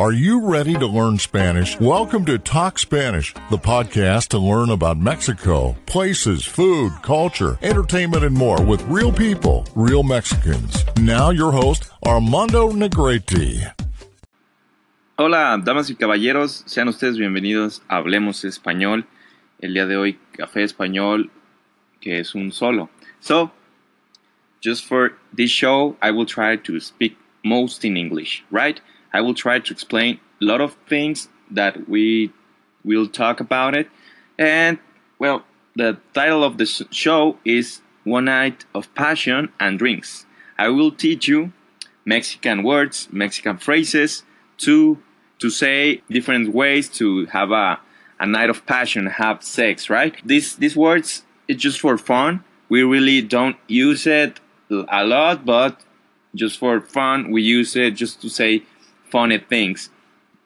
Are you ready to learn Spanish? Welcome to Talk Spanish, the podcast to learn about Mexico, places, food, culture, entertainment, and more with real people, real Mexicans. Now, your host, Armando Negrete. Hola, damas y caballeros, sean ustedes bienvenidos a Hablemos Español. El día de hoy, Café Español, que es un solo. So, just for this show, I will try to speak most in English, right? I will try to explain a lot of things that we will talk about it. And well, the title of the show is One Night of Passion and Drinks. I will teach you Mexican words, Mexican phrases to to say different ways to have a, a night of passion, have sex, right? These these words it's just for fun. We really don't use it a lot, but just for fun, we use it just to say funny things.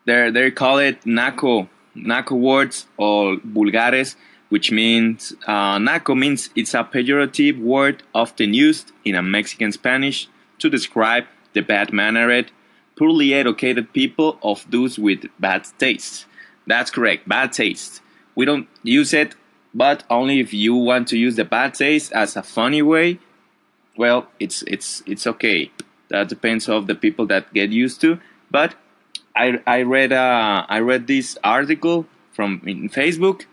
They they call it naco naco words or vulgares, which means uh, naco means it's a pejorative word often used in a Mexican Spanish to describe the bad mannered, poorly educated people of those with bad taste. That's correct, bad taste. We don't use it, but only if you want to use the bad taste as a funny way. Well, it's it's it's okay. That depends of the people that get used to. But I I read uh, I read this article from in Facebook.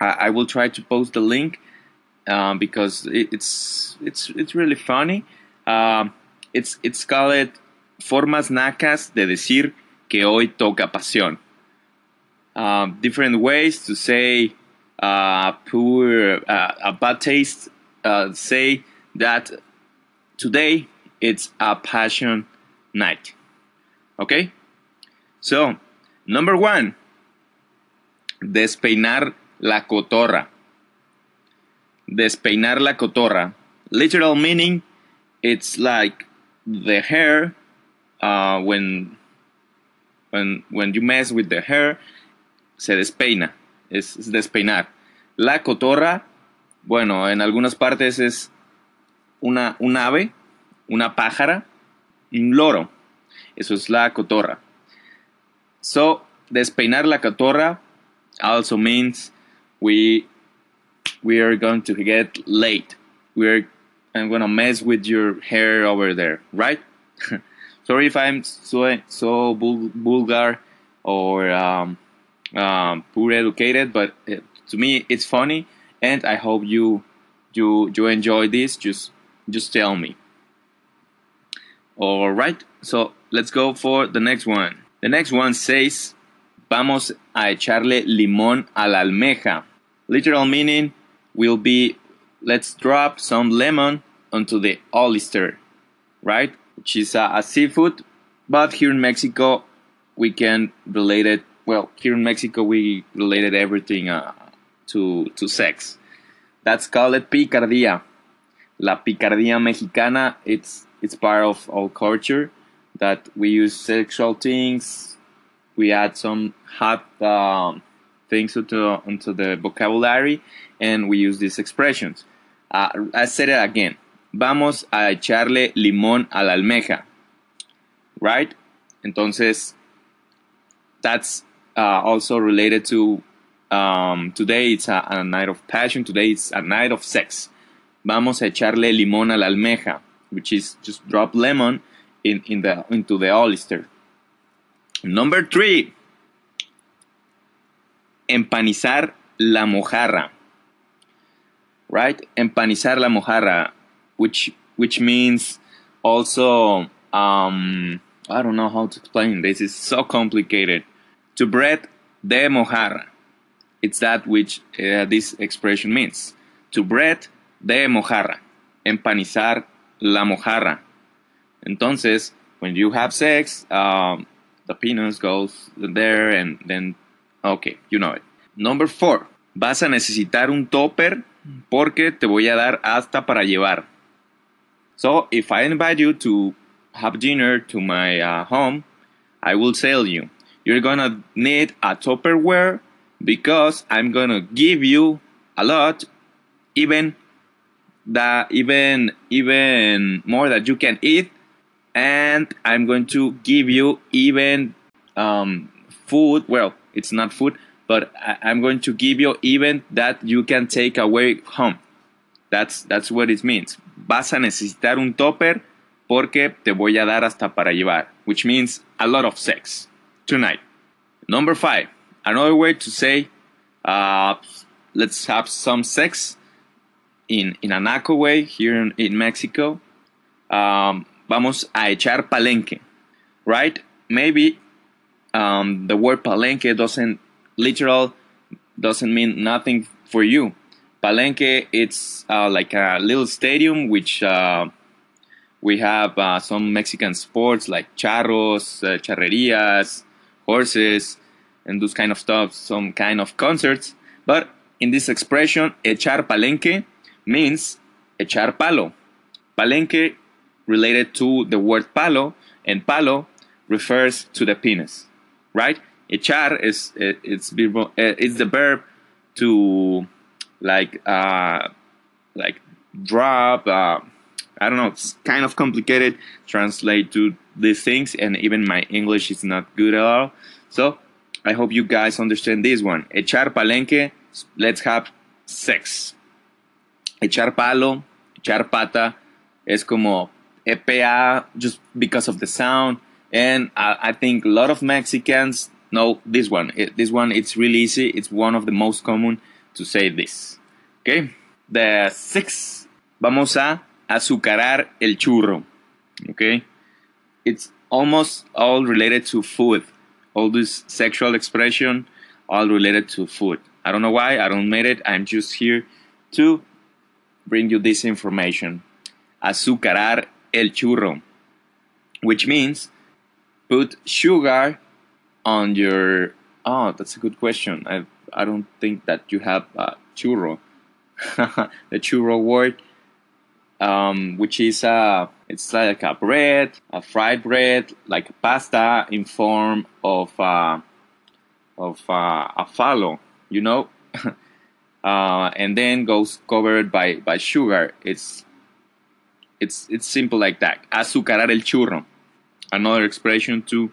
I, I will try to post the link uh, because it, it's it's it's really funny. Uh, it's it's called formas nacas de decir que hoy toca pasión. Um, different ways to say uh, poor, uh, a bad taste. Uh, say that today it's a passion night. Okay? So, number one, despeinar la cotorra. Despeinar la cotorra. Literal meaning, it's like the hair uh, when when when you mess with the hair se despeina es, es, despeinar la cotorra bueno en algunas partes es una un ave una pájara un loro Eso es la cotorra. So, despeinar la cotorra also means we we are going to get late. We're I'm gonna mess with your hair over there, right? Sorry if I'm so so vulgar or um, um, poor educated, but it, to me it's funny, and I hope you you you enjoy this. Just just tell me. All right, so let's go for the next one. The next one says, Vamos a echarle limón a la almeja. Literal meaning will be, let's drop some lemon onto the oyster, right? Which is a, a seafood, but here in Mexico we can relate it. Well, here in Mexico we related everything uh, to to sex. That's called picardía. La picardía mexicana. It's it's part of our culture that we use sexual things. We add some hot um, things into into the vocabulary, and we use these expressions. Uh, I said it again. Vamos a echarle limón a la almeja. Right? Entonces, that's uh, also related to um, today. It's a, a night of passion. Today it's a night of sex. Vamos a echarle limón a la almeja which is just drop lemon in, in the into the oyster. Number three, empanizar la mojarra. Right? Empanizar la mojarra, which which means also um, I don't know how to explain this. It's so complicated. To bread de mojarra. It's that which uh, this expression means. To bread de mojarra. Empanizar la mojarra. Entonces, when you have sex, um, the penis goes there and then, okay, you know it. Number four, vas a necesitar un topper porque te voy a dar hasta para llevar. So, if I invite you to have dinner to my uh, home, I will tell you, you're gonna need a Tupperware because I'm gonna give you a lot, even that even even more that you can eat and i'm going to give you even um, food. Well, it's not food, but I, I'm going to give you even that you can take away home. That's, that's what it means. Vas a necesitar un topper porque te voy a dar hasta para llevar, which means a lot of sex tonight. Number five, another way to say, uh, let's have some sex in, in a naco way here in, in Mexico. Um, vamos a echar palenque, right? Maybe um, the word palenque doesn't literal doesn't mean nothing for you. Palenque, it's uh, like a little stadium which uh, we have uh, some Mexican sports like charros, uh, charrerias, horses, and those kind of stuff, some kind of concerts. But in this expression, echar palenque means echar palo. Palenque related to the word palo, and palo refers to the penis, right? Echar is it's it's the verb to like uh, like drop. Uh, I don't know. It's kind of complicated translate to these things, and even my English is not good at all. So I hope you guys understand this one. Echar palenque. Let's have sex. Echar palo, echar pata, es como EPA just because of the sound. And I, I think a lot of Mexicans know this one. It, this one, it's really easy. It's one of the most common to say this. Okay. The six, vamos a azucarar el churro. Okay. It's almost all related to food. All this sexual expression, all related to food. I don't know why. I don't made it. I'm just here to bring you this information. Azucarar el churro, which means put sugar on your. Oh, that's a good question. I I don't think that you have uh, churro, the churro word, um, which is a it's like a bread, a fried bread, like pasta in form of uh, of uh, a falo, you know, uh, and then goes covered by by sugar. It's it's it's simple like that. Azucarar el churro. Another expression to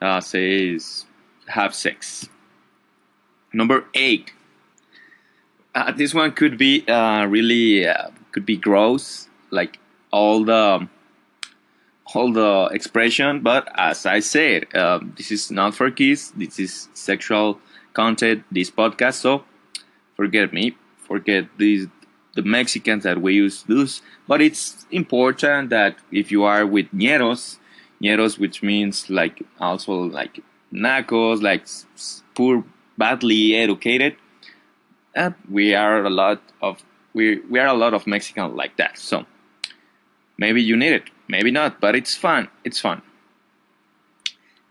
uh, say is have sex. Number eight. Uh, this one could be uh, really uh, could be gross, like all the all the expression. But as I said, um, this is not for kids. This is sexual content. This podcast. So forget me. Forget these the Mexicans that we use this. But it's important that if you are with ñeros, ñeros, which means like also like nacos, like poor, badly educated. Uh, we are a lot of we we are a lot of Mexicans like that. So maybe you need it, maybe not, but it's fun. It's fun.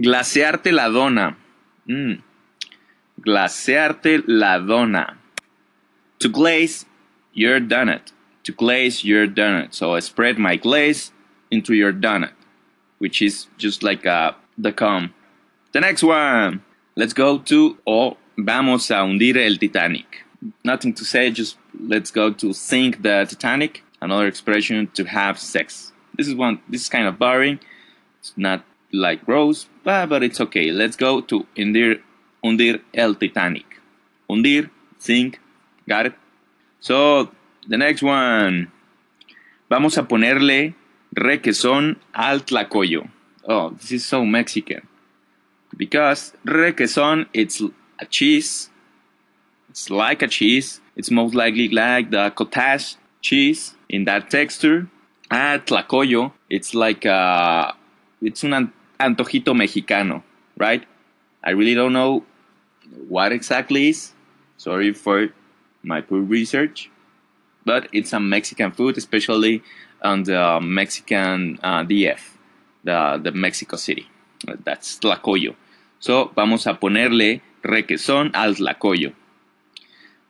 Glasearte la dona. Mm. Glasearte la dona. To glaze your donut. To glaze your donut. So I spread my glaze into your donut, which is just like uh, the cum. The next one. Let's go to o vamos a hundir el Titanic. Nothing to say, just let's go to sink the Titanic. Another expression to have sex. This is one. This is kind of boring. It's not like gross, but, but it's okay. Let's go to hundir, hundir el Titanic. Hundir, sink. Got it? So, the next one. Vamos a ponerle requesón al tlacoyo. Oh, this is so Mexican. Because requesón, it's a cheese. It's like a cheese. It's most likely like the cottage cheese in that texture. Ah, tlacoyo, it's like a, it's an antojito mexicano, right? I really don't know what exactly is. Sorry for my poor research, but it's a Mexican food, especially on the Mexican uh, DF, the, the Mexico City. That's tlacoyo. So vamos a ponerle requesón al tlacoyo.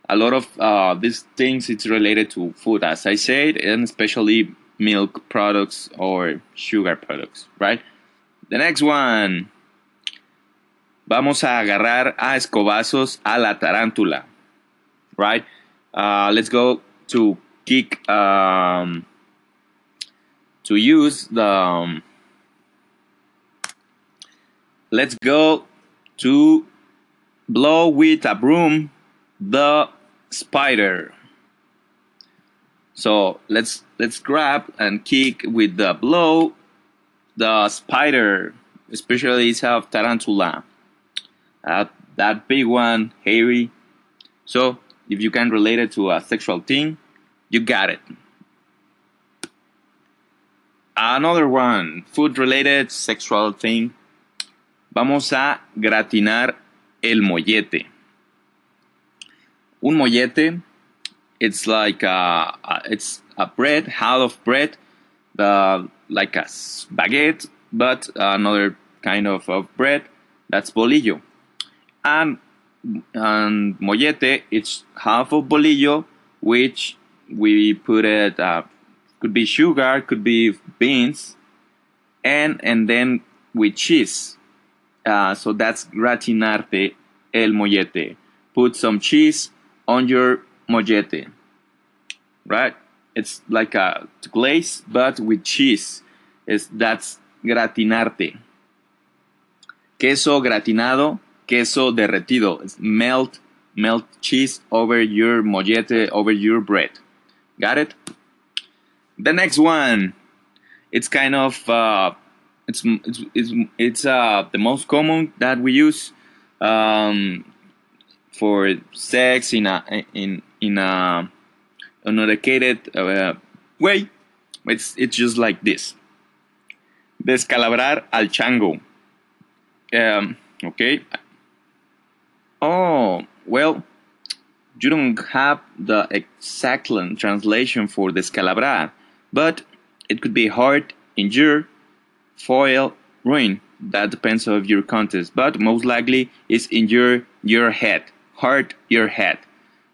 A lot of uh, these things it's related to food, as I said, and especially milk products or sugar products, right? The next one. Vamos a agarrar a escobazos a la tarántula, right? Uh, let's go to kick, um, to use the, um, let's go to blow with a broom the spider. So let's let's grab and kick with the blow the spider, especially it's of tarantula. Uh, that big one, hairy. So if you can relate it to a sexual thing, you got it. Another one, food related sexual thing. Vamos a gratinar el mollete. Un mollete, it's like a, it's a bread, half of bread, like a baguette, but another kind of, of bread. That's bolillo. And, and mollete, it's half of bolillo, which we put it, uh, could be sugar, could be beans, and and then with cheese. Uh, so that's gratinarte el mollete. Put some cheese on your mollete, right? It's like a glaze, but with cheese. It's, that's gratinarte. Queso gratinado, queso derretido. It's melt, melt cheese over your mollete, over your bread. Got it? The next one, it's kind of uh, it's it's it's, it's uh, the most common that we use um, for sex in a in in a uneducated uh, way. It's it's just like this. Descalabrar al chango. Um, okay. Oh well, you don't have the exact translation for descalabrar, but it could be hard, injure, foil, ruin. That depends of your context, but most likely it's injure your head, hurt your head,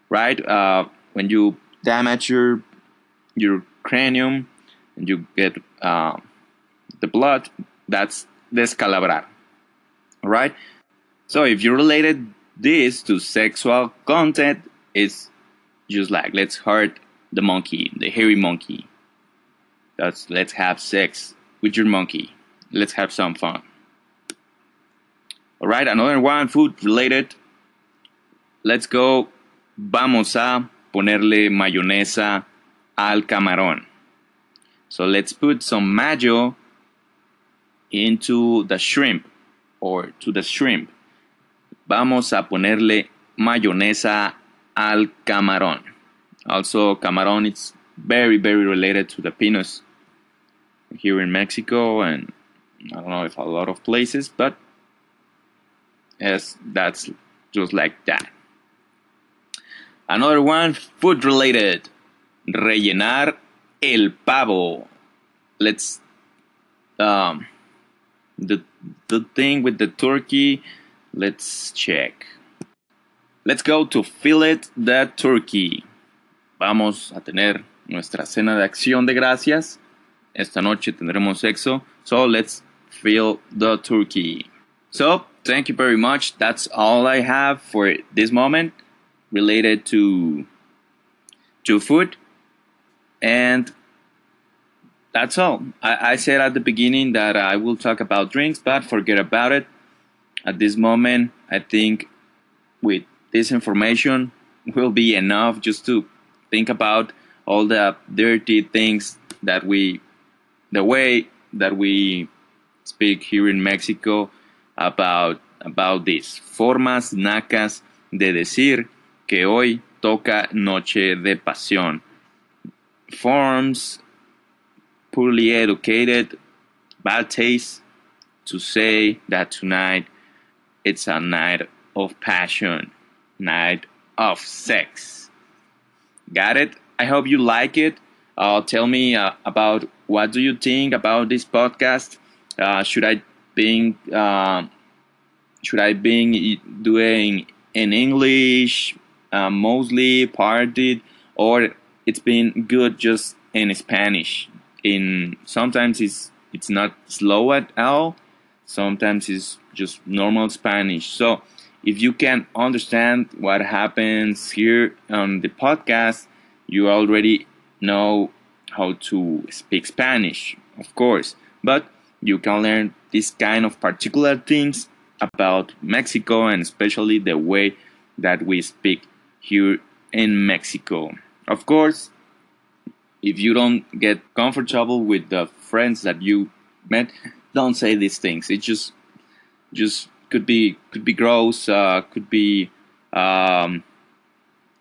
right? Uh, when you damage your your cranium and you get uh, the blood, that's descalabrar, right? So if you related this to sexual content, is just like let's hurt the monkey, the hairy monkey. That's let's have sex with your monkey. Let's have some fun. All right, another one, food related. Let's go. Vamos a ponerle mayonesa al camarón. So let's put some mayo into the shrimp or to the shrimp. Vamos a ponerle mayonesa al camarón. Also, camarón is very, very related to the pinus here in Mexico and I don't know if a lot of places, but yes, that's just like that. Another one, food related. Rellenar el pavo. Let's um the the thing with the turkey. Let's check. Let's go to fillet the turkey. Vamos a tener nuestra cena de acción de gracias. Esta noche tendremos sexo. So let's fill the turkey. So thank you very much. That's all I have for this moment related to to food and that's all I, I, said at the beginning that i will talk about drinks but forget about it at this moment i think with this information will be enough just to think about all the dirty things that we the way that we speak here in mexico about about this formas nacas de decir que hoy toca Noche de Pasión. Forms poorly educated, bad taste to say that tonight it's a night of passion, night of sex. Got it? I hope you like it. Uh, tell me uh, about what do you think about this podcast. Uh, should I be uh, should I be doing in English, uh, mostly partied or it's been good just in Spanish. In sometimes it's it's not slow at all. Sometimes it's just normal Spanish. So if you can understand what happens here on the podcast, you already know how to speak Spanish, of course. But you can learn these kind of particular things about Mexico and especially the way that we speak here in Mexico. Of course, if you don't get comfortable with the friends that you met, don't say these things. It just just could be could be gross, uh, could be um,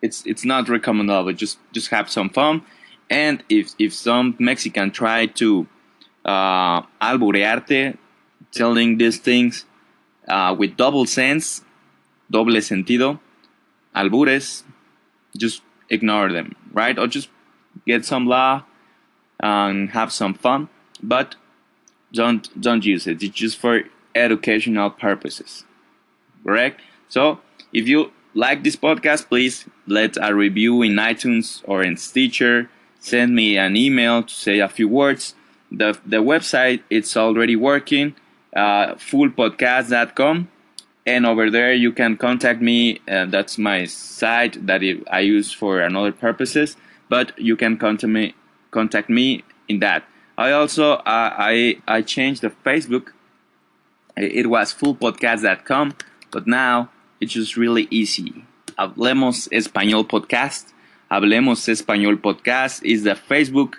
it's it's not recommendable. Just just have some fun. And if if some Mexican try to uh, alburearte, telling these things uh, with double sense, doble sentido, albures, just ignore them, right? Or just get some law and have some fun, but don't don't use it. It's just for educational purposes, correct? So if you like this podcast, please let a review in iTunes or in Stitcher. Send me an email to say a few words. The the website it's already working, uh, fullpodcast.com and over there you can contact me uh, that's my site that i use for another purposes but you can contact me contact me in that i also uh, i i changed the facebook it was fullpodcast.com but now it's just really easy. Hablemos español podcast. Hablemos español podcast is the facebook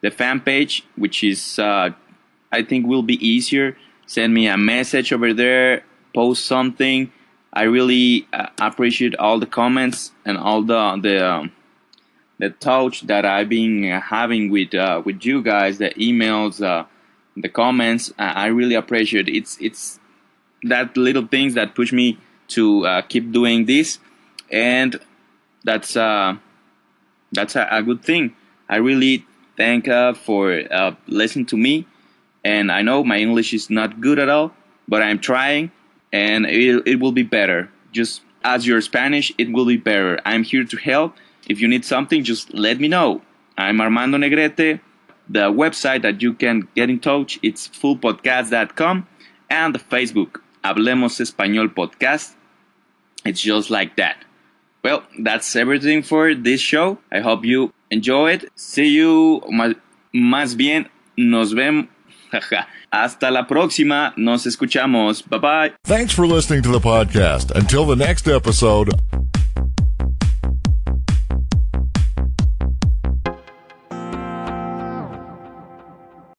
the fan page which is uh, i think will be easier. Send me a message over there post something. I really uh, appreciate all the comments and all the the um, the touch that I've been having with uh, with you guys, the emails, uh, the comments. I really appreciate it. it's it's that little things that push me to uh, keep doing this, and that's uh, that's a, a, good thing. I really thank uh, for uh, listening to me, and I know my English is not good at all, but I'm trying and it, it will be better. Just as your Spanish, it will be better. I'm here to help. If you need something, just let me know. I'm Armando Negrete. The website that you can get in touch it's fullpodcast.com and the Facebook Hablemos Español Podcast. It's just like that. Well, that's everything for this show. I hope you enjoy it. See you. Más bien, nos vemos. Hasta la próxima. Nos escuchamos. Bye bye. Thanks for listening to the podcast. Until the next episode,